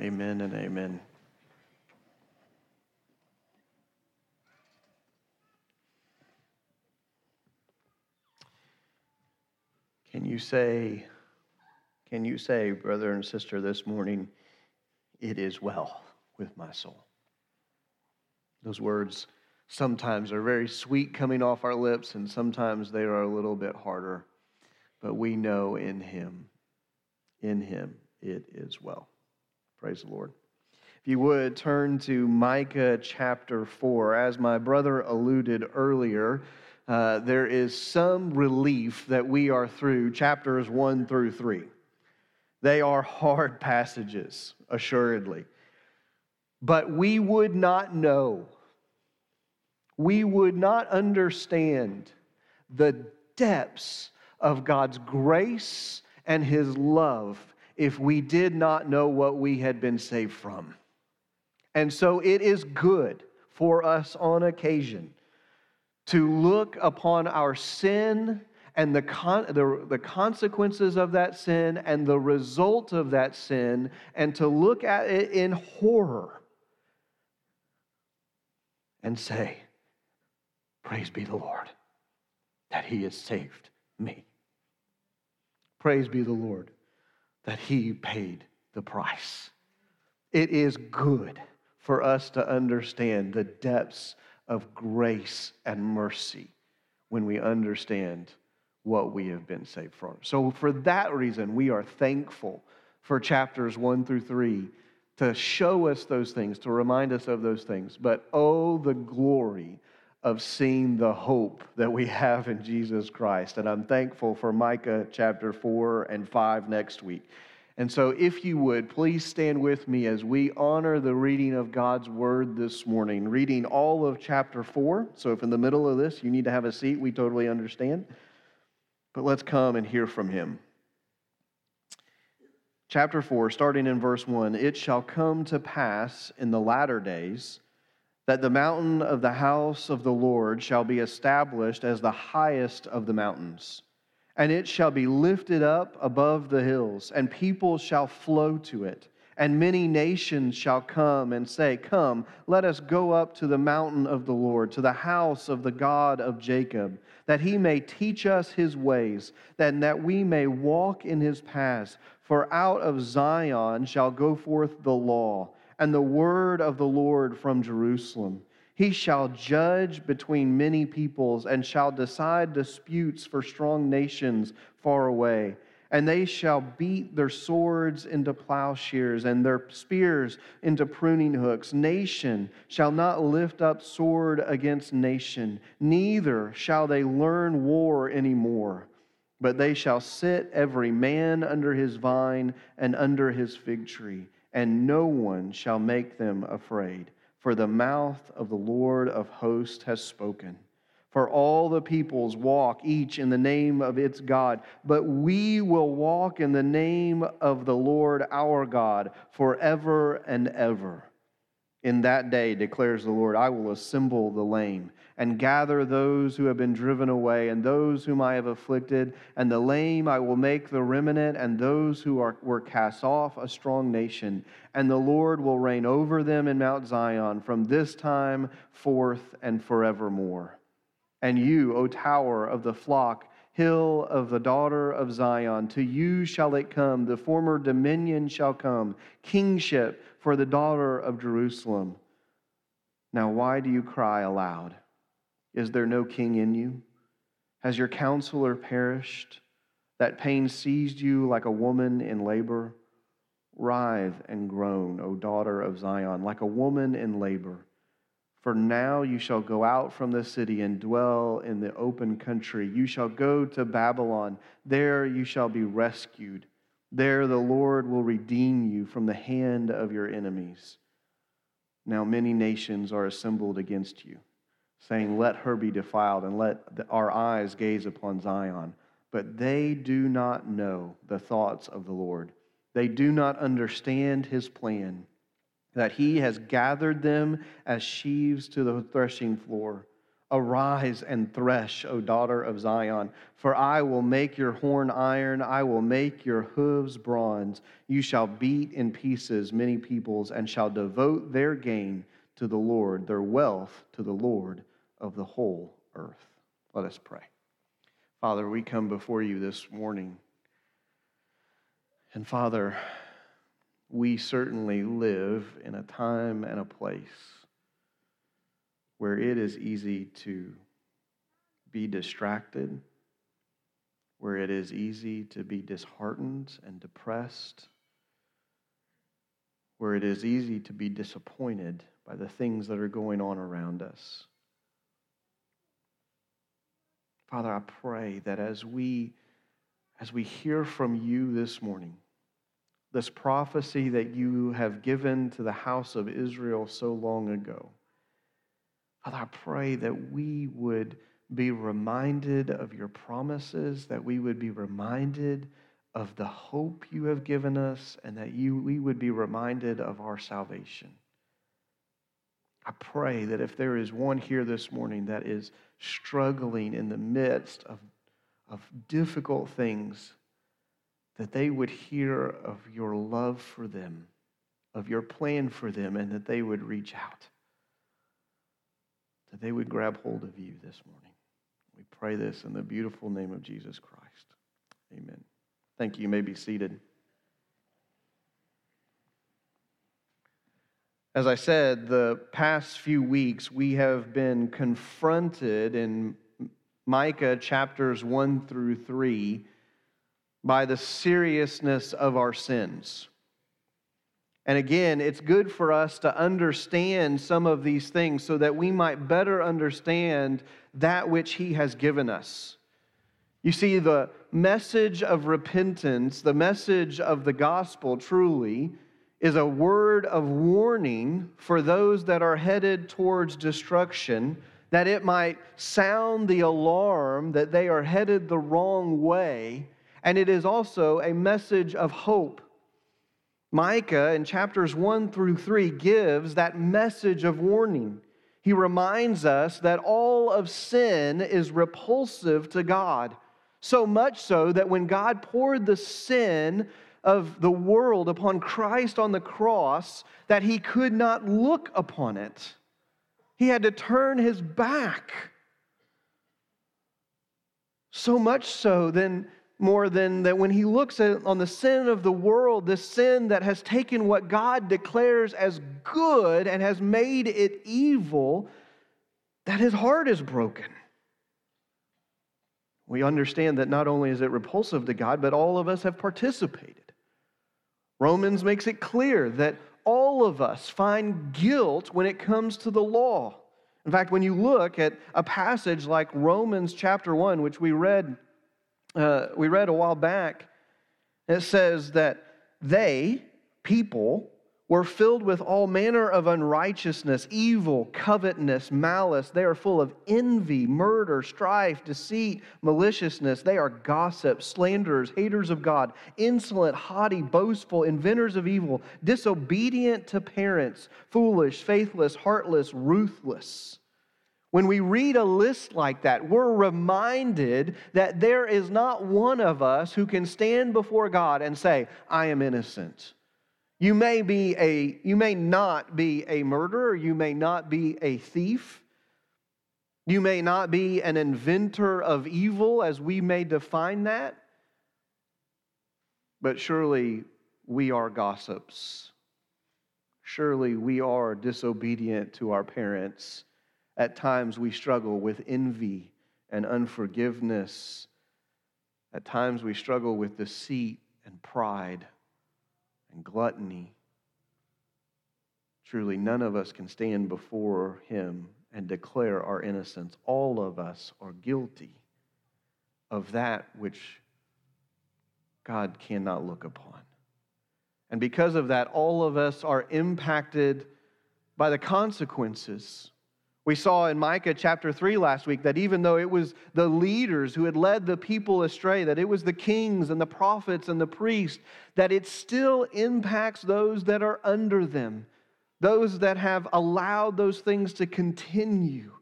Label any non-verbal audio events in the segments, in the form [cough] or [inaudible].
Amen and amen. Can you say, can you say, brother and sister, this morning, it is well with my soul? Those words sometimes are very sweet coming off our lips, and sometimes they are a little bit harder. But we know in Him, in Him, it is well. Praise the Lord. If you would turn to Micah chapter 4. As my brother alluded earlier, uh, there is some relief that we are through chapters 1 through 3. They are hard [laughs] passages, assuredly. But we would not know, we would not understand the depths of God's grace and His love if we did not know what we had been saved from. And so it is good for us on occasion to look upon our sin and the, con- the, the consequences of that sin and the result of that sin, and to look at it in horror and say, Praise be the Lord that He has saved me. Praise be the Lord that he paid the price. It is good for us to understand the depths of grace and mercy when we understand what we have been saved from. So, for that reason, we are thankful for chapters one through three to show us those things, to remind us of those things. But oh, the glory of seeing the hope that we have in Jesus Christ. And I'm thankful for Micah chapter 4 and 5 next week. And so, if you would, please stand with me as we honor the reading of God's word this morning, reading all of chapter 4. So, if in the middle of this you need to have a seat, we totally understand. But let's come and hear from him. Chapter 4, starting in verse 1 It shall come to pass in the latter days that the mountain of the house of the Lord shall be established as the highest of the mountains, and it shall be lifted up above the hills, and people shall flow to it. And many nations shall come and say, Come, let us go up to the mountain of the Lord, to the house of the God of Jacob, that he may teach us his ways, and that we may walk in his paths. For out of Zion shall go forth the law and the word of the Lord from Jerusalem. He shall judge between many peoples and shall decide disputes for strong nations far away. And they shall beat their swords into plowshares and their spears into pruning hooks. Nation shall not lift up sword against nation, neither shall they learn war anymore. But they shall sit every man under his vine and under his fig tree and no one shall make them afraid. For the mouth of the Lord of hosts has spoken. For all the peoples walk each in the name of its God, but we will walk in the name of the Lord our God forever and ever. In that day, declares the Lord, I will assemble the lame and gather those who have been driven away and those whom I have afflicted, and the lame I will make the remnant, and those who are, were cast off a strong nation. And the Lord will reign over them in Mount Zion from this time forth and forevermore. And you, O tower of the flock, hill of the daughter of Zion. To you shall it come, the former dominion shall come, kingship for the daughter of Jerusalem. Now, why do you cry aloud? Is there no king in you? Has your counselor perished? That pain seized you like a woman in labor? Writhe and groan, O daughter of Zion, like a woman in labor. For now you shall go out from the city and dwell in the open country. You shall go to Babylon. There you shall be rescued. There the Lord will redeem you from the hand of your enemies. Now many nations are assembled against you, saying, Let her be defiled, and let our eyes gaze upon Zion. But they do not know the thoughts of the Lord. They do not understand his plan, that he has gathered them as sheaves to the threshing floor Arise and thresh, O daughter of Zion, for I will make your horn iron, I will make your hooves bronze. You shall beat in pieces many peoples, and shall devote their gain to the Lord, their wealth to the Lord of the whole earth. Let us pray. Father, we come before you this morning. And Father, we certainly live in a time and a place where it is easy to be distracted, where it is easy to be disheartened and depressed, where it is easy to be disappointed by the things that are going on around us. Father, I pray that as we as we hear from you this morning, this prophecy that you have given to the house of Israel so long ago, Father, I pray that we would be reminded of your promises, that we would be reminded of the hope you have given us, and that you, we would be reminded of our salvation. I pray that if there is one here this morning that is struggling in the midst of, of difficult things, that they would hear of your love for them, of your plan for them, and that they would reach out that they would grab hold of you this morning. We pray this in the beautiful name of Jesus Christ. Amen. Thank you. You may be seated. As I said, the past few weeks we have been confronted in Micah chapters 1 through 3 by the seriousness of our sins. And again, it's good for us to understand some of these things so that we might better understand that which He has given us. You see, the message of repentance, the message of the gospel truly, is a word of warning for those that are headed towards destruction, that it might sound the alarm that they are headed the wrong way. And it is also a message of hope Micah in chapters 1 through 3 gives that message of warning. He reminds us that all of sin is repulsive to God, so much so that when God poured the sin of the world upon Christ on the cross, that he could not look upon it. He had to turn his back. So much so, then more than that when he looks at on the sin of the world, the sin that has taken what God declares as good and has made it evil, that his heart is broken. We understand that not only is it repulsive to God, but all of us have participated. Romans makes it clear that all of us find guilt when it comes to the law. In fact, when you look at a passage like Romans chapter 1, which we read uh, we read a while back, it says that they, people, were filled with all manner of unrighteousness, evil, covetousness, malice. They are full of envy, murder, strife, deceit, maliciousness. They are gossips, slanderers, haters of God, insolent, haughty, boastful, inventors of evil, disobedient to parents, foolish, faithless, heartless, ruthless. When we read a list like that, we're reminded that there is not one of us who can stand before God and say, I am innocent. You may, be a, you may not be a murderer, you may not be a thief, you may not be an inventor of evil as we may define that, but surely we are gossips. Surely we are disobedient to our parents at times we struggle with envy and unforgiveness. At times we struggle with deceit and pride and gluttony. Truly, none of us can stand before Him and declare our innocence. All of us are guilty of that which God cannot look upon. And because of that, all of us are impacted by the consequences we saw in Micah chapter 3 last week that even though it was the leaders who had led the people astray, that it was the kings and the prophets and the priests, that it still impacts those that are under them, those that have allowed those things to continue.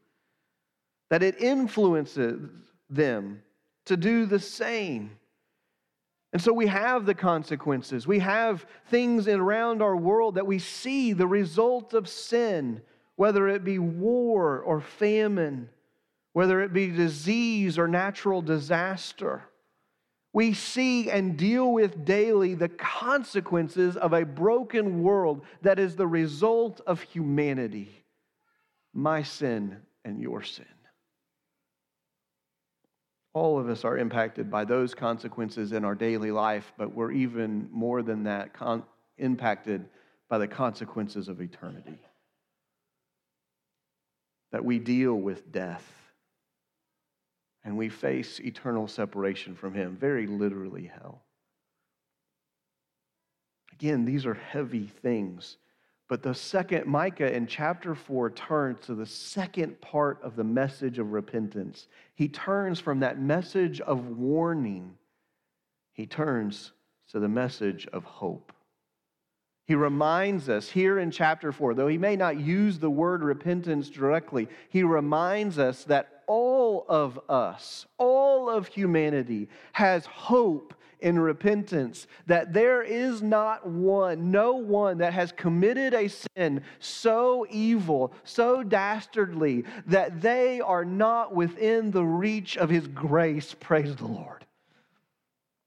that it influences them to do the same. And so we have the consequences. We have things around our world that we see the result of sin, whether it be war or famine, whether it be disease or natural disaster. We see and deal with daily the consequences of a broken world that is the result of humanity, my sin and your sin. All of us are impacted by those consequences in our daily life, but we're even more than that, con- impacted by the consequences of eternity. That we deal with death and we face eternal separation from Him, very literally hell. Again, these are heavy things. But the second, Micah in chapter 4 turns to the second part of the message of repentance. He turns from that message of warning, he turns to the message of hope. He reminds us here in chapter 4, though he may not use the word repentance directly, he reminds us that all of us, all of humanity, has hope in repentance that there is not one, no one that has committed a sin so evil, so dastardly, that they are not within the reach of his grace. Praise the Lord.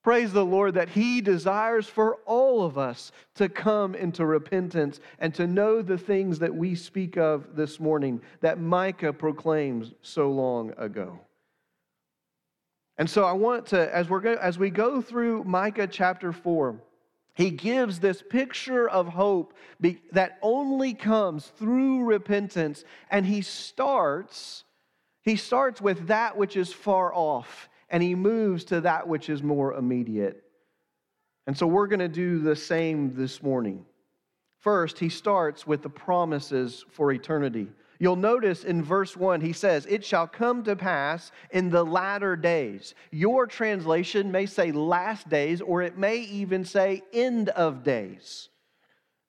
Praise the Lord that He desires for all of us to come into repentance and to know the things that we speak of this morning that Micah proclaims so long ago. And so I want to, as, we're go, as we go through Micah chapter 4, he gives this picture of hope be, that only comes through repentance. And he starts, he starts with that which is far off, and he moves to that which is more immediate. And so we're going to do the same this morning. First, he starts with the promises for eternity. You'll notice in verse 1, he says, It shall come to pass in the latter days. Your translation may say last days, or it may even say end of days.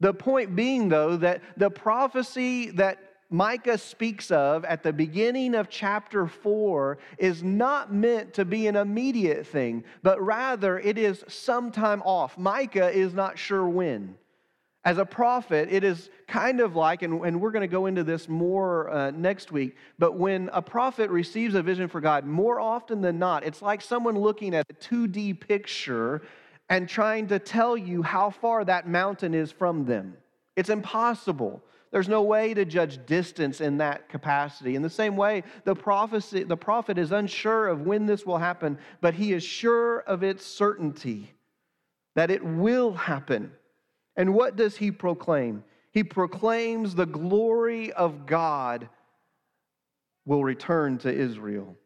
The point being, though, that the prophecy that Micah speaks of at the beginning of chapter 4 is not meant to be an immediate thing, but rather it is sometime off. Micah is not sure when. As a prophet, it is kind of like, and, and we're going to go into this more uh, next week, but when a prophet receives a vision for God, more often than not, it's like someone looking at a 2D picture and trying to tell you how far that mountain is from them. It's impossible. There's no way to judge distance in that capacity. In the same way, the prophecy, the prophet is unsure of when this will happen, but he is sure of its certainty that it will happen. And what does he proclaim? He proclaims the glory of God will return to Israel.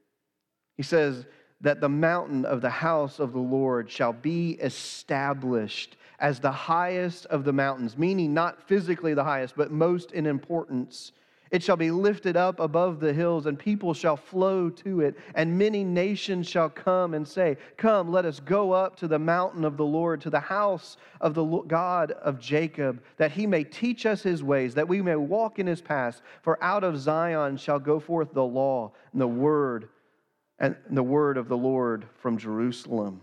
He says that the mountain of the house of the Lord shall be established as the highest of the mountains, meaning not physically the highest, but most in importance. It shall be lifted up above the hills, and people shall flow to it, and many nations shall come and say, Come, let us go up to the mountain of the Lord, to the house of the God of Jacob, that he may teach us his ways, that we may walk in his paths. For out of Zion shall go forth the law and the word, and the word of the Lord from Jerusalem.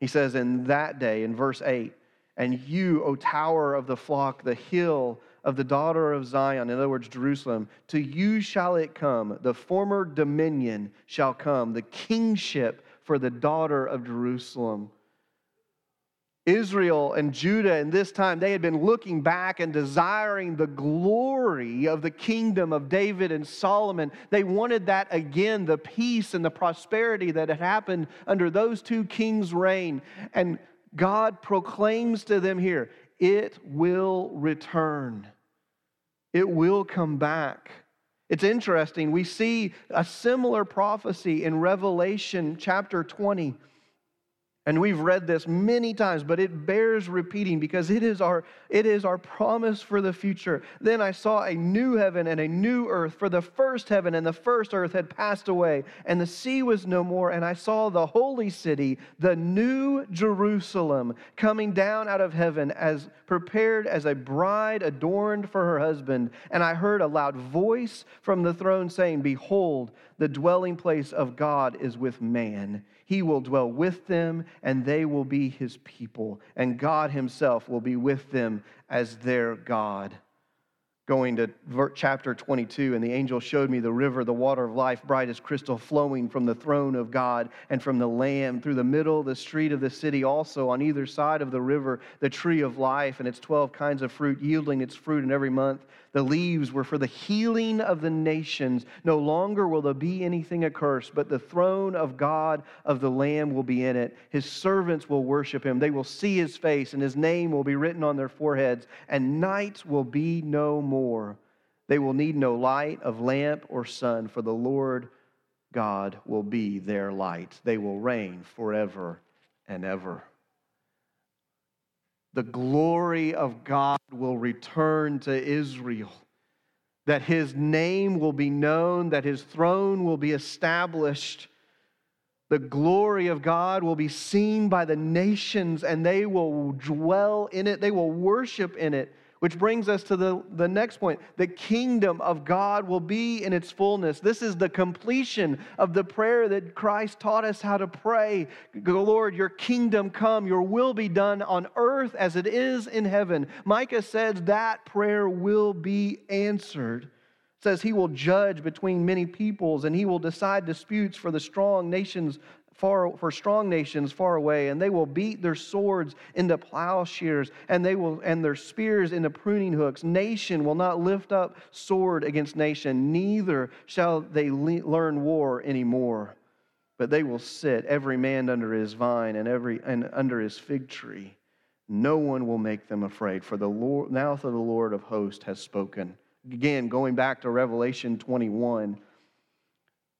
He says, In that day, in verse 8, and you, O tower of the flock, the hill, of the daughter of Zion, in other words, Jerusalem, to you shall it come. The former dominion shall come, the kingship for the daughter of Jerusalem. Israel and Judah in this time, they had been looking back and desiring the glory of the kingdom of David and Solomon. They wanted that again, the peace and the prosperity that had happened under those two kings' reign. And God proclaims to them here, it will return. It will come back. It's interesting. We see a similar prophecy in Revelation chapter 20. And we've read this many times, but it bears repeating because it is our it is our promise for the future. Then I saw a new heaven and a new earth, for the first heaven and the first earth had passed away, and the sea was no more, and I saw the holy city, the new Jerusalem, coming down out of heaven as prepared as a bride adorned for her husband. And I heard a loud voice from the throne saying, "Behold, the dwelling place of God is with man." He will dwell with them, and they will be his people, and God himself will be with them as their God going to chapter 22, and the angel showed me the river, the water of life, bright as crystal, flowing from the throne of God and from the Lamb through the middle the street of the city. Also, on either side of the river, the tree of life and its 12 kinds of fruit, yielding its fruit in every month. The leaves were for the healing of the nations. No longer will there be anything accursed, but the throne of God of the Lamb will be in it. His servants will worship him. They will see his face, and his name will be written on their foreheads, and night will be no more. They will need no light of lamp or sun, for the Lord God will be their light. They will reign forever and ever the glory of God will return to Israel, that his name will be known, that his throne will be established. The glory of God will be seen by the nations, and they will dwell in it, they will worship in it. Which brings us to the, the next point. The kingdom of God will be in its fullness. This is the completion of the prayer that Christ taught us how to pray. Lord, your kingdom come, your will be done on earth as it is in heaven. Micah says that prayer will be answered says he will judge between many peoples and he will decide disputes for the strong nations far for strong nations far away and they will beat their swords into plowshares and they will and their spears into pruning hooks. Nation will not lift up sword against nation neither shall they le- learn war anymore. But they will sit every man under his vine and every and under his fig tree. No one will make them afraid for the lord mouth of the lord of hosts has spoken. Again going back to revelation 21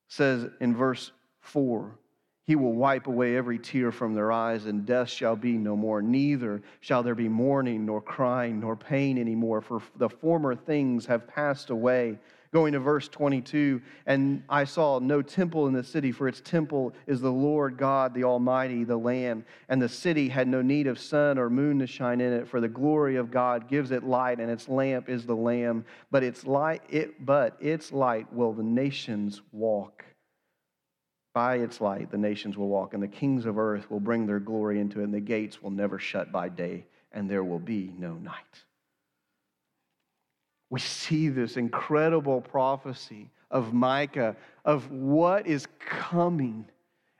says in verse 4 he will wipe away every tear from their eyes, and death shall be no more. Neither shall there be mourning, nor crying, nor pain anymore, for the former things have passed away. Going to verse 22, and I saw no temple in the city, for its temple is the Lord God, the Almighty, the Lamb. And the city had no need of sun or moon to shine in it, for the glory of God gives it light, and its lamp is the Lamb. But its light, it, but its light will the nations walk. By its light, the nations will walk, and the kings of earth will bring their glory into it, and the gates will never shut by day, and there will be no night. We see this incredible prophecy of Micah of what is coming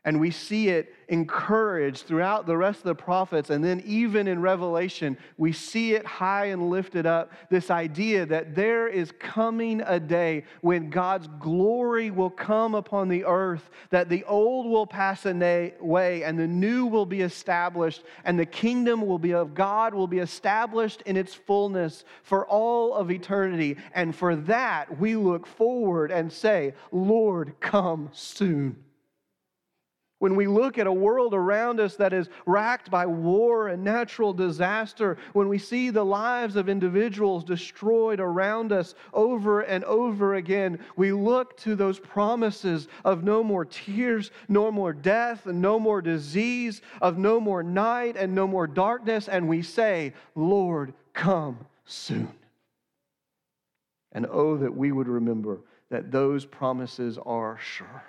and we see it encouraged throughout the rest of the prophets. And then, even in Revelation, we see it high and lifted up this idea that there is coming a day when God's glory will come upon the earth, that the old will pass away and the new will be established, and the kingdom will be of God will be established in its fullness for all of eternity. And for that, we look forward and say, Lord, come soon. When we look at a world around us that is racked by war and natural disaster, when we see the lives of individuals destroyed around us over and over again, we look to those promises of no more tears, no more death, and no more disease, of no more night and no more darkness, and we say, Lord, come soon. And oh, that we would remember that those promises are sure.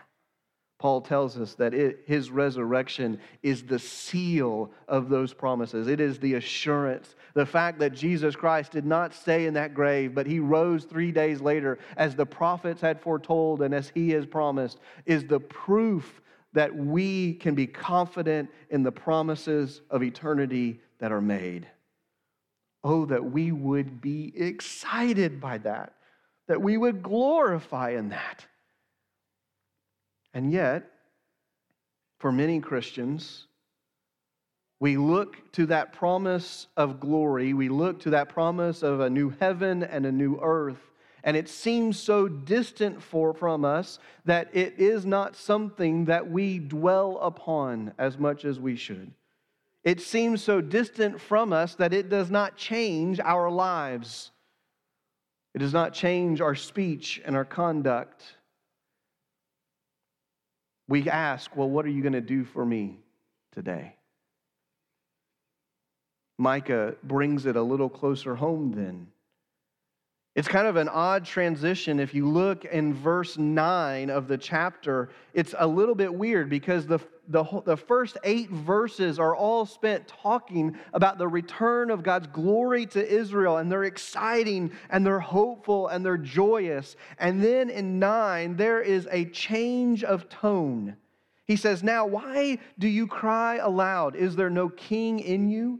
Paul tells us that it, his resurrection is the seal of those promises. It is the assurance. The fact that Jesus Christ did not stay in that grave, but he rose three days later, as the prophets had foretold and as he has promised, is the proof that we can be confident in the promises of eternity that are made. Oh, that we would be excited by that, that we would glorify in that. And yet, for many Christians, we look to that promise of glory, we look to that promise of a new heaven and a new earth, and it seems so distant for, from us that it is not something that we dwell upon as much as we should. It seems so distant from us that it does not change our lives. It does not change our speech and our conduct. We ask, well, what are you going to do for me today? Micah brings it a little closer home then. It's kind of an odd transition. If you look in verse 9 of the chapter, it's a little bit weird because the, the, the first eight verses are all spent talking about the return of God's glory to Israel, and they're exciting and they're hopeful and they're joyous. And then in 9, there is a change of tone. He says, Now, why do you cry aloud? Is there no king in you?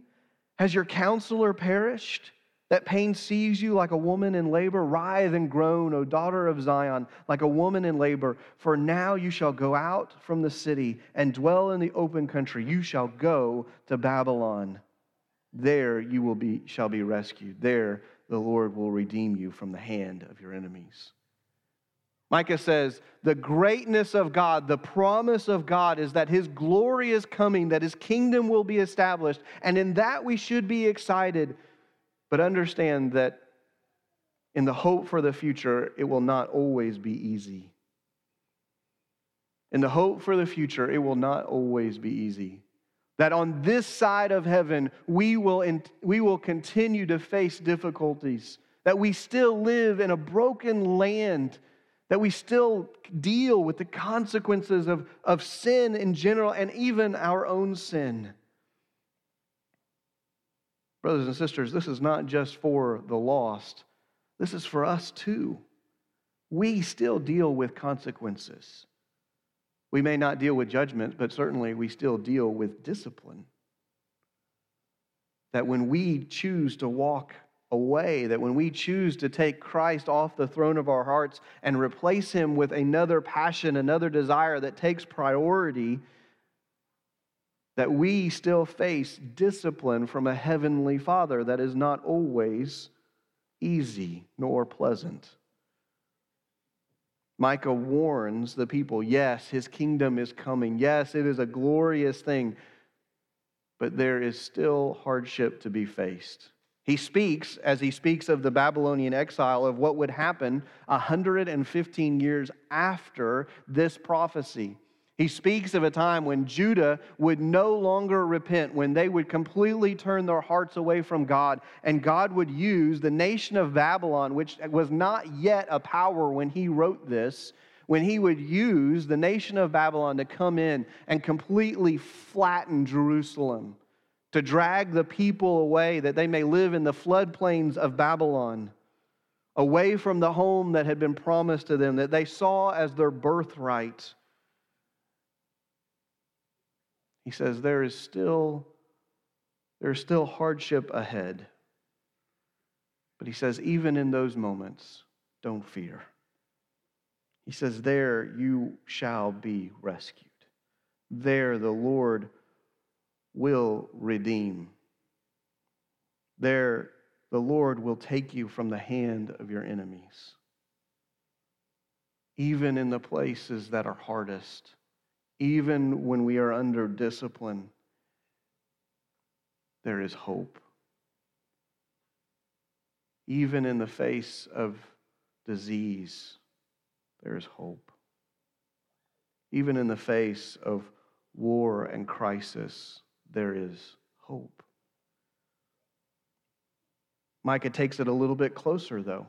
Has your counselor perished? That pain sees you like a woman in labor. Writhe and groan, O daughter of Zion, like a woman in labor. For now you shall go out from the city and dwell in the open country. You shall go to Babylon. There you will be, shall be rescued. There the Lord will redeem you from the hand of your enemies. Micah says, the greatness of God, the promise of God is that his glory is coming, that his kingdom will be established. And in that we should be excited. But understand that in the hope for the future, it will not always be easy. In the hope for the future, it will not always be easy. That on this side of heaven, we will, in, we will continue to face difficulties. That we still live in a broken land. That we still deal with the consequences of, of sin in general and even our own sin. Brothers and sisters, this is not just for the lost, this is for us too. We still deal with consequences. We may not deal with judgment, but certainly we still deal with discipline. That when we choose to walk away, that when we choose to take Christ off the throne of our hearts and replace him with another passion, another desire that takes priority, that we still face discipline from a heavenly Father that is not always easy nor pleasant. Micah warns the people yes, his kingdom is coming. Yes, it is a glorious thing, but there is still hardship to be faced. He speaks, as he speaks of the Babylonian exile, of what would happen 115 years after this prophecy. He speaks of a time when Judah would no longer repent, when they would completely turn their hearts away from God, and God would use the nation of Babylon, which was not yet a power when he wrote this, when he would use the nation of Babylon to come in and completely flatten Jerusalem, to drag the people away that they may live in the floodplains of Babylon, away from the home that had been promised to them, that they saw as their birthright he says there is still there is still hardship ahead. But he says even in those moments, don't fear. He says there you shall be rescued. There the Lord will redeem. There the Lord will take you from the hand of your enemies. Even in the places that are hardest even when we are under discipline, there is hope. Even in the face of disease, there is hope. Even in the face of war and crisis, there is hope. Micah takes it a little bit closer, though.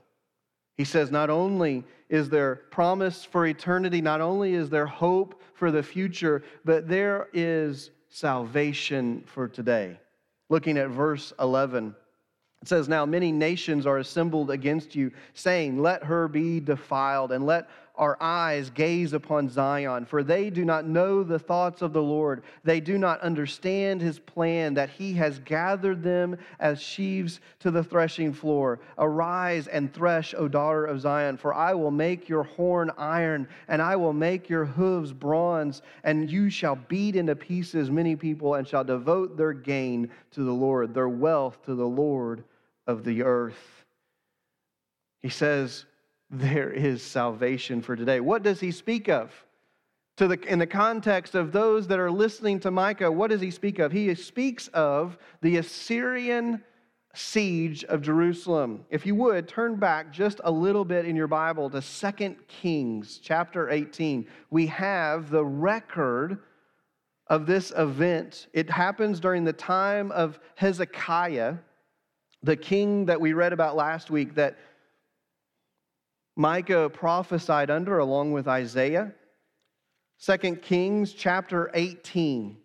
He says, not only is there promise for eternity, not only is there hope for the future, but there is salvation for today. Looking at verse 11, it says, Now many nations are assembled against you, saying, Let her be defiled, and let our eyes gaze upon Zion, for they do not know the thoughts of the Lord. They do not understand his plan, that he has gathered them as sheaves to the threshing floor. Arise and thresh, O daughter of Zion, for I will make your horn iron, and I will make your hooves bronze, and you shall beat into pieces many people, and shall devote their gain to the Lord, their wealth to the Lord of the earth. He says, there is salvation for today. What does he speak of? To the, in the context of those that are listening to Micah, what does he speak of? He speaks of the Assyrian siege of Jerusalem. If you would, turn back just a little bit in your Bible to 2 Kings chapter 18. We have the record of this event. It happens during the time of Hezekiah, the king that we read about last week that Micah prophesied under along with Isaiah. 2 Kings chapter 18.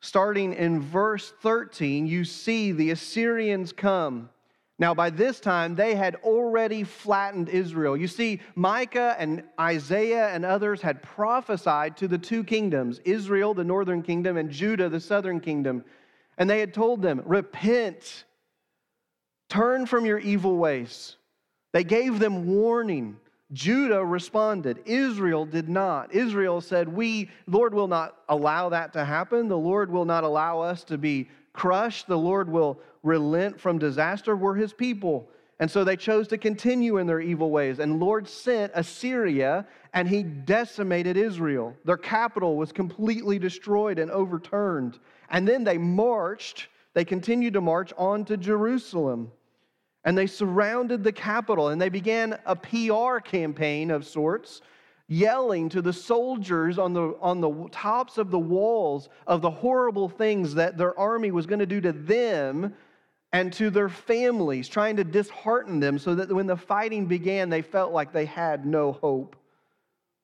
Starting in verse 13, you see the Assyrians come. Now, by this time, they had already flattened Israel. You see, Micah and Isaiah and others had prophesied to the two kingdoms Israel, the northern kingdom, and Judah, the southern kingdom. And they had told them, Repent, turn from your evil ways. They gave them warning. Judah responded. Israel did not. Israel said, We, Lord, will not allow that to happen. The Lord will not allow us to be crushed. The Lord will relent from disaster. We're his people. And so they chose to continue in their evil ways. And Lord sent Assyria and he decimated Israel. Their capital was completely destroyed and overturned. And then they marched, they continued to march on to Jerusalem and they surrounded the capital and they began a PR campaign of sorts, yelling to the soldiers on the, on the tops of the walls of the horrible things that their army was going to do to them and to their families, trying to dishearten them so that when the fighting began, they felt like they had no hope.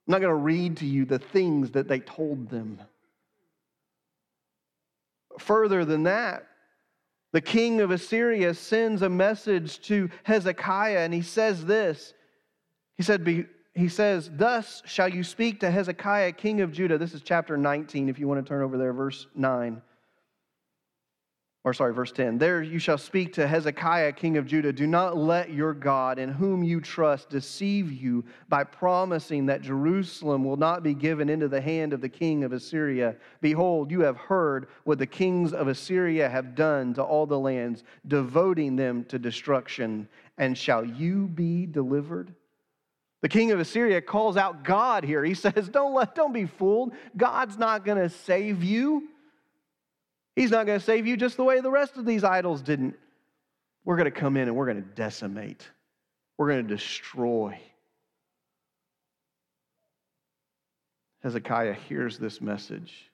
I'm not going to read to you the things that they told them. Further than that, the king of Assyria sends a message to Hezekiah, and he says this. He said, he says, Thus shall you speak to Hezekiah, king of Judah. This is chapter 19, if you want to turn over there, verse 9 or sorry, verse 10. There you shall speak to Hezekiah, king of Judah. Do not let your God, in whom you trust, deceive you by promising that Jerusalem will not be given into the hand of the king of Assyria. Behold, you have heard what the kings of Assyria have done to all the lands, devoting them to destruction. And shall you be delivered? The king of Assyria calls out God here. He says, Don't, let, don't be fooled. God's not going to save you. He's not going to save you just the way the rest of these idols didn't. We're going to come in and we're going to decimate, we're going to destroy. Hezekiah hears this message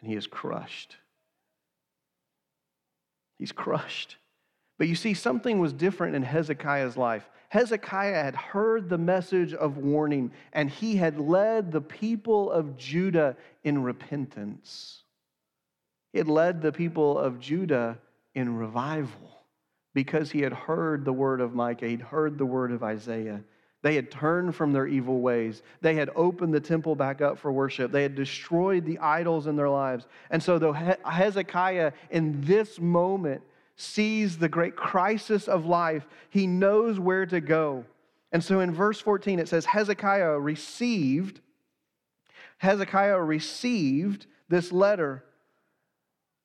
and he is crushed. He's crushed. But you see, something was different in Hezekiah's life. Hezekiah had heard the message of warning and he had led the people of Judah in repentance. He had led the people of Judah in revival because he had heard the word of Micah, he'd heard the word of Isaiah. They had turned from their evil ways. They had opened the temple back up for worship. They had destroyed the idols in their lives. And so, though Hezekiah in this moment sees the great crisis of life, he knows where to go. And so, in verse 14, it says Hezekiah received, Hezekiah received this letter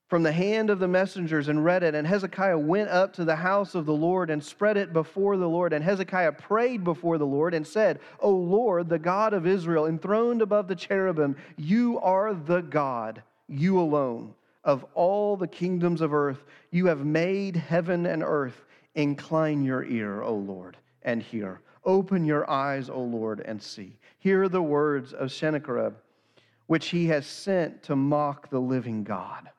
from the hand of the messengers and read it. And Hezekiah went up to the house of the Lord and spread it before the Lord. And Hezekiah prayed before the Lord and said, O Lord, the God of Israel, enthroned above the cherubim, you are the God, you alone, of all the kingdoms of earth. You have made heaven and earth. Incline your ear, O Lord, and hear. Open your eyes, O Lord, and see. Hear the words of Sennacherib, which he has sent to mock the living God.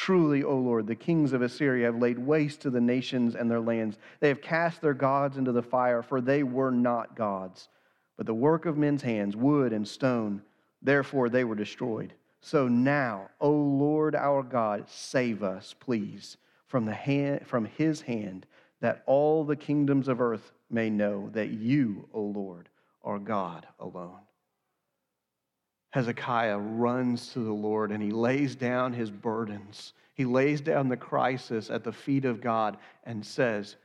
Truly, O Lord, the kings of Assyria have laid waste to the nations and their lands. They have cast their gods into the fire, for they were not gods, but the work of men's hands, wood and stone. Therefore, they were destroyed. So now, O Lord our God, save us, please, from, the hand, from his hand, that all the kingdoms of earth may know that you, O Lord, are God alone. Hezekiah runs to the Lord and he lays down his burdens. He lays down the crisis at the feet of God and says,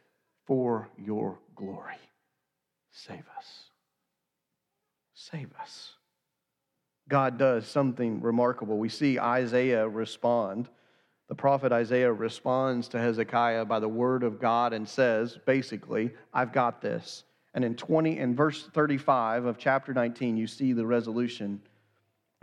For your glory, save us. Save us. God does something remarkable. We see Isaiah respond the prophet Isaiah responds to Hezekiah by the word of God and says, basically, I've got this. And in 20 in verse 35 of chapter 19, you see the resolution.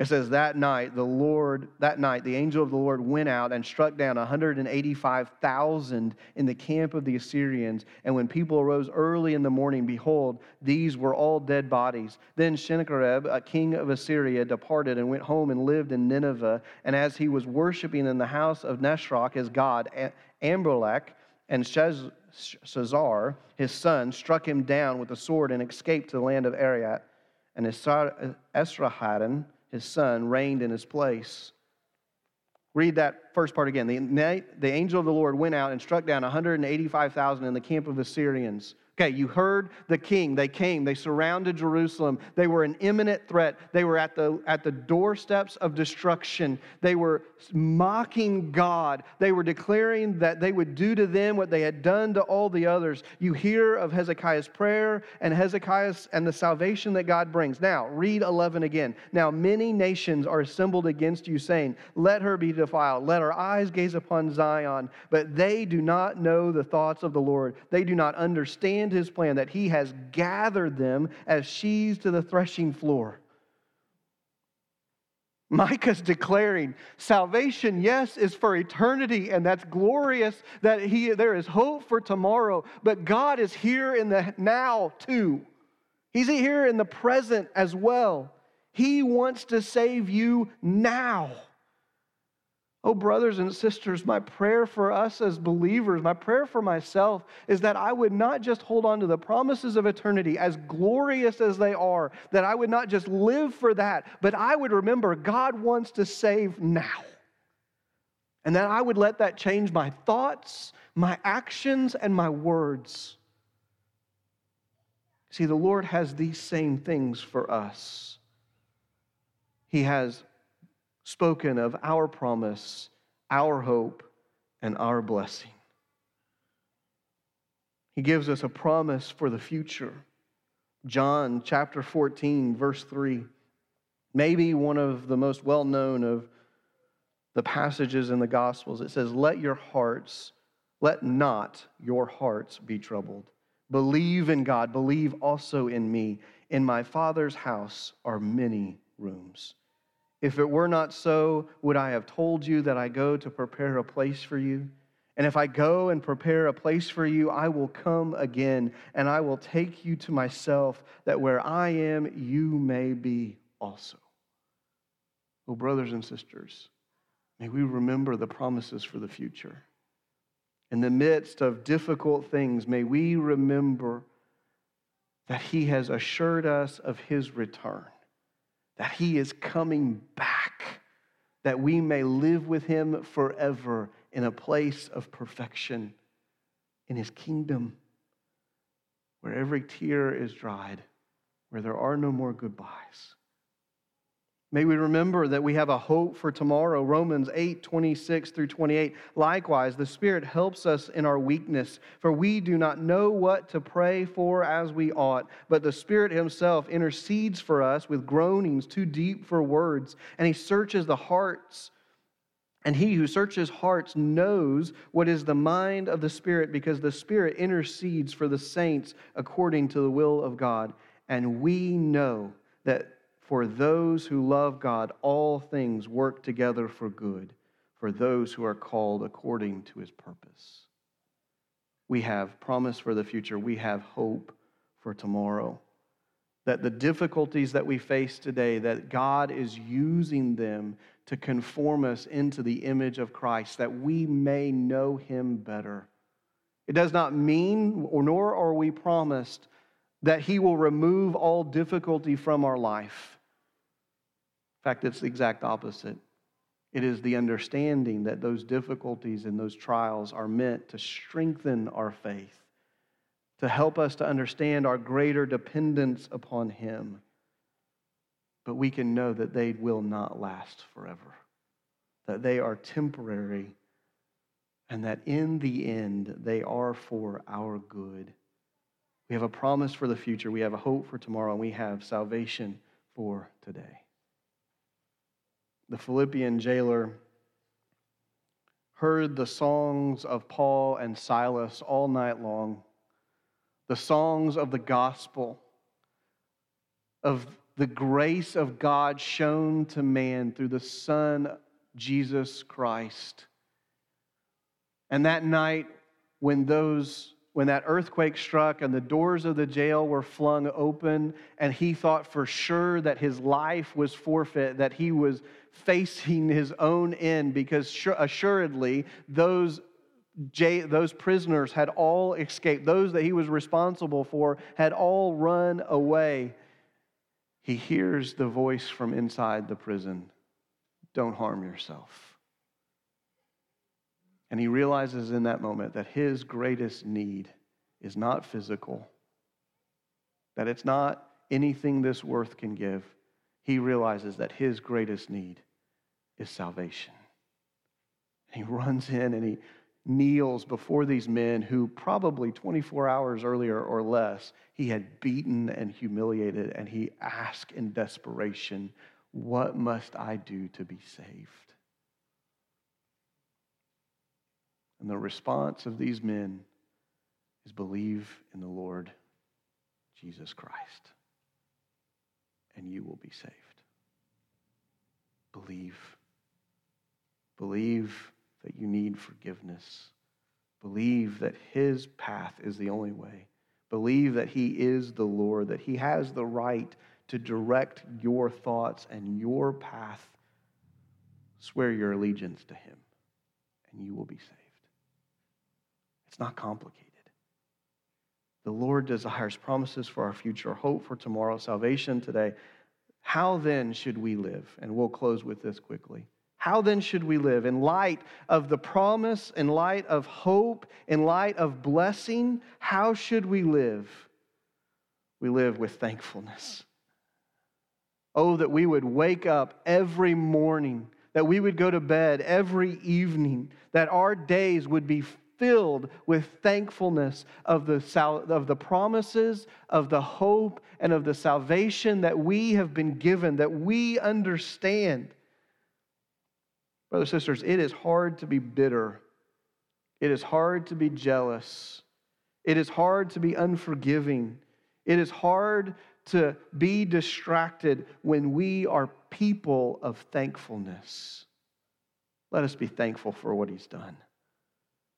It says, That night, the Lord, that night, the angel of the Lord went out and struck down 185,000 in the camp of the Assyrians. And when people arose early in the morning, behold, these were all dead bodies. Then Sennacherib, a king of Assyria, departed and went home and lived in Nineveh. And as he was worshiping in the house of Nisroch his god, Adrammelech, and Sharezer, his son, struck him down with a sword and escaped to the land of Ararat. And Esarhaddon, his son, reigned in his place. Read that first part again. The, the angel of the Lord went out and struck down 185,000 in the camp of the Syrians. Okay, you heard the king. They came, they surrounded Jerusalem. They were an imminent threat. They were at the, at the doorsteps of destruction. They were mocking God. They were declaring that they would do to them what they had done to all the others. You hear of Hezekiah's prayer and Hezekiah's and the salvation that God brings. Now, read 11 again. Now, many nations are assembled against you, saying, Let her be defiled. Let our eyes gaze upon Zion. But they do not know the thoughts of the Lord, they do not understand his plan, that he has gathered them as sheaves to the threshing floor. Micah's declaring salvation, yes, is for eternity, and that's glorious that he, there is hope for tomorrow, but God is here in the now too. He's here in the present as well. He wants to save you now. Oh, brothers and sisters, my prayer for us as believers, my prayer for myself is that I would not just hold on to the promises of eternity, as glorious as they are, that I would not just live for that, but I would remember God wants to save now. And that I would let that change my thoughts, my actions, and my words. See, the Lord has these same things for us. He has spoken of our promise, our hope, and our blessing. He gives us a promise for the future. John chapter 14, verse 3, maybe one of the most well known of the passages in the Gospels. It says, Let your hearts, let not your hearts be troubled. Believe in God, believe also in me. In my Father's house are many rooms. If it were not so, would I have told you that I go to prepare a place for you? And if I go and prepare a place for you, I will come again, and I will take you to myself, that where I am, you may be also. Oh, brothers and sisters, may we remember the promises for the future. In the midst of difficult things, may we remember that He has assured us of His return that he is coming back, that we may live with him forever in a place of perfection in his kingdom, where every tear is dried, where there are no more goodbyes. May we remember that we have a hope for tomorrow. Romans 8, 26 through 28. Likewise, the Spirit helps us in our weakness, for we do not know what to pray for as we ought, but the Spirit Himself intercedes for us with groanings too deep for words, and He searches the hearts. And he who searches hearts knows what is the mind of the Spirit, because the Spirit intercedes for the saints according to the will of God. And we know that for those who love God, all things work together for good for those who are called according to his purpose. We have promise for the future, we have hope for tomorrow. That the difficulties that we face today, that God is using them to conform us into the image of Christ, that we may know him better. It does not mean, nor are we promised, that he will remove all difficulty from our life. Fact, it's the exact opposite. It is the understanding that those difficulties and those trials are meant to strengthen our faith, to help us to understand our greater dependence upon Him. But we can know that they will not last forever, that they are temporary, and that in the end, they are for our good. We have a promise for the future, we have a hope for tomorrow, and we have salvation for today the Philippian jailer heard the songs of Paul and Silas all night long, the songs of the gospel, of the grace of God shown to man through the Son, Jesus Christ. And that night, when those when that earthquake struck and the doors of the jail were flung open, and he thought for sure that his life was forfeit, that he was facing his own end, because assuredly those, those prisoners had all escaped. Those that he was responsible for had all run away. He hears the voice from inside the prison Don't harm yourself. And he realizes in that moment that his greatest need is not physical, that it's not anything this worth can give. He realizes that his greatest need is salvation. He runs in and he kneels before these men who probably 24 hours earlier or less he had beaten and humiliated, and he asks in desperation, What must I do to be saved? And the response of these men is believe in the Lord Jesus Christ, and you will be saved. Believe. Believe that you need forgiveness. Believe that His path is the only way. Believe that He is the Lord, that He has the right to direct your thoughts and your path. Swear your allegiance to Him, and you will be saved. It's not complicated. The Lord desires promises for our future, hope for tomorrow, salvation today. How then should we live? And we'll close with this quickly. How then should we live? In light of the promise, in light of hope, in light of blessing, how should we live? We live with thankfulness. Oh, that we would wake up every morning, that we would go to bed every evening, that our days would be filled with thankfulness of the, of the promises, of the hope, and of the salvation that we have been given, that we understand. Brothers and sisters, it is hard to be bitter. It is hard to be jealous. It is hard to be unforgiving. It is hard to be distracted when we are people of thankfulness. Let us be thankful for what He's done.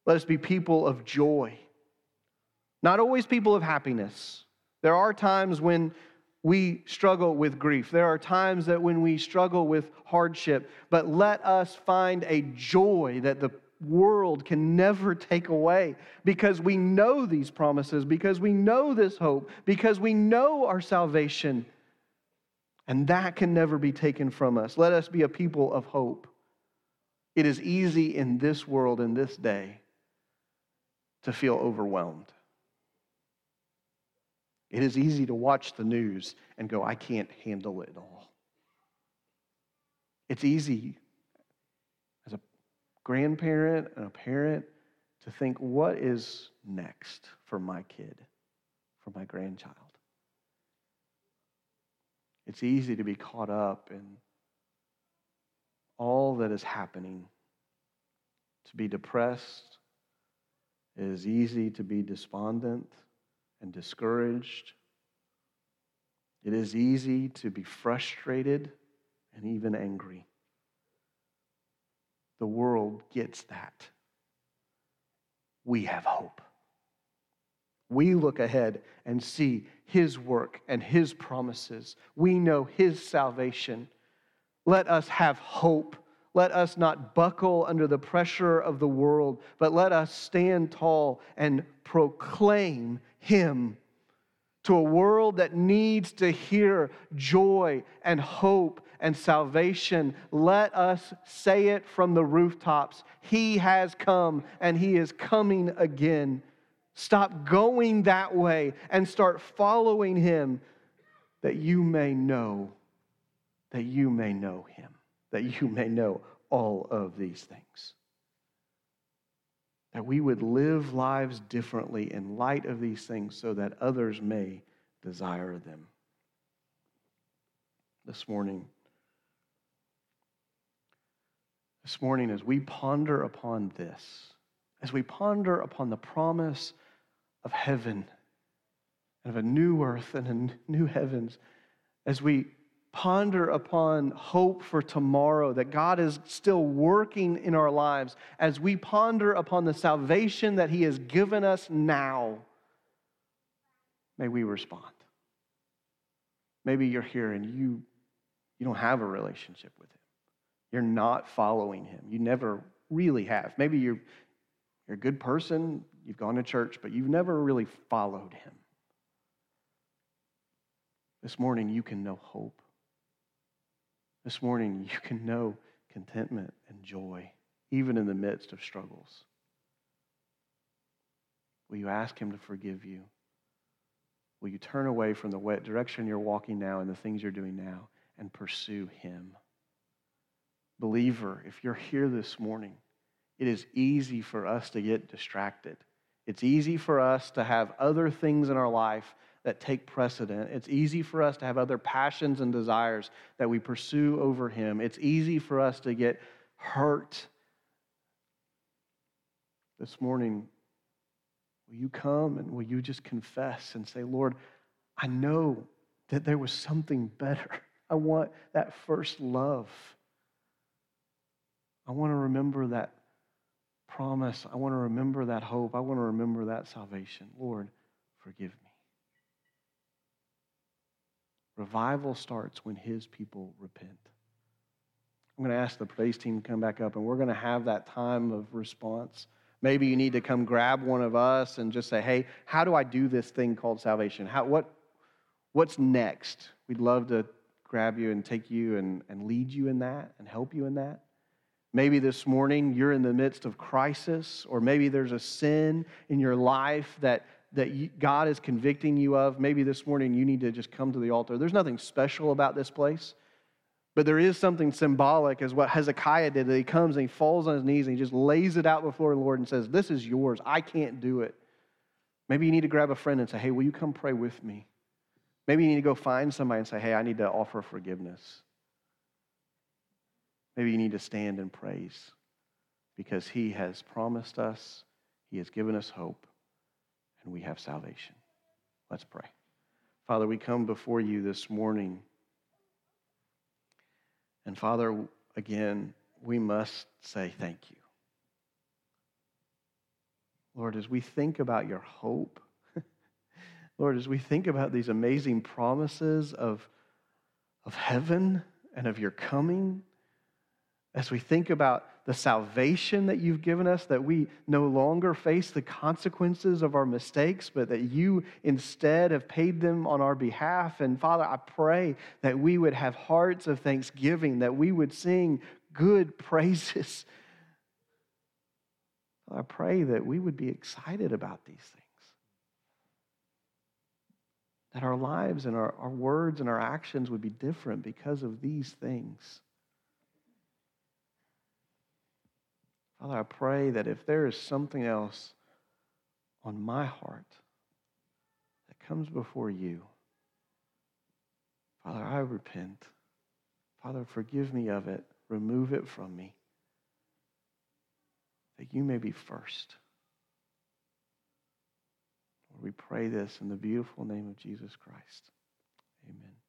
Let us be people of joy, not always people of happiness. There are times when we struggle with grief. There are times that when we struggle with hardship, but let us find a joy that the world can never take away because we know these promises, because we know this hope, because we know our salvation. And that can never be taken from us. Let us be a people of hope. It is easy in this world, in this day, to feel overwhelmed. It is easy to watch the news and go, I can't handle it all. It's easy as a grandparent and a parent to think, what is next for my kid, for my grandchild? It's easy to be caught up in all that is happening, to be depressed, it is easy to be despondent and discouraged. It is easy to be frustrated and even angry. The world gets that. We have hope. We look ahead and see His work and His promises. We know His salvation. Let us have hope let us not buckle under the pressure of the world, but let us stand tall and proclaim Him to a world that needs to hear joy and hope and salvation. Let us say it from the rooftops He has come and He is coming again. Stop going that way and start following Him that you may know, that you may know Him that you may know all of these things. That we would live lives differently in light of these things so that others may desire them. This morning, This morning, as we ponder upon this, as we ponder upon the promise of heaven and of a new earth and a new heavens, as we ponder upon hope for tomorrow, that God is still working in our lives, as we ponder upon the salvation that He has given us now, may we respond. Maybe you're here and you, you don't have a relationship with Him. You're not following Him. You never really have. Maybe you're, you're a good person, you've gone to church, but you've never really followed Him. This morning, you can know hope. This morning, you can know contentment and joy, even in the midst of struggles. Will you ask Him to forgive you? Will you turn away from the direction you're walking now and the things you're doing now and pursue Him? Believer, if you're here this morning, it is easy for us to get distracted. It's easy for us to have other things in our life that take precedent. It's easy for us to have other passions and desires that we pursue over Him. It's easy for us to get hurt. This morning, will you come and will you just confess and say, Lord, I know that there was something better. I want that first love. I want to remember that promise. I want to remember that hope. I want to remember that salvation. Lord, forgive me. Revival starts when his people repent. I'm going to ask the praise team to come back up, and we're going to have that time of response. Maybe you need to come grab one of us and just say, hey, how do I do this thing called salvation? How, what, what's next? We'd love to grab you and take you and, and lead you in that and help you in that. Maybe this morning you're in the midst of crisis, or maybe there's a sin in your life that that God is convicting you of, maybe this morning you need to just come to the altar. There's nothing special about this place, but there is something symbolic as what Hezekiah did that he comes and he falls on his knees and he just lays it out before the Lord and says, This is yours. I can't do it. Maybe you need to grab a friend and say, Hey, will you come pray with me? Maybe you need to go find somebody and say, Hey, I need to offer forgiveness. Maybe you need to stand and praise because he has promised us, he has given us hope and we have salvation. Let's pray. Father, we come before you this morning. And Father, again, we must say thank you. Lord, as we think about your hope, [laughs] Lord, as we think about these amazing promises of, of heaven and of your coming, as we think about the salvation that you've given us, that we no longer face the consequences of our mistakes, but that you instead have paid them on our behalf. And Father, I pray that we would have hearts of thanksgiving, that we would sing good [laughs] praises. I pray that we would be excited about these things. That our lives and our, our words and our actions would be different because of these things. Father, I pray that if there is something else on my heart that comes before you, Father, I repent. Father, forgive me of it. Remove it from me. That you may be first. Lord, we pray this in the beautiful name of Jesus Christ. Amen.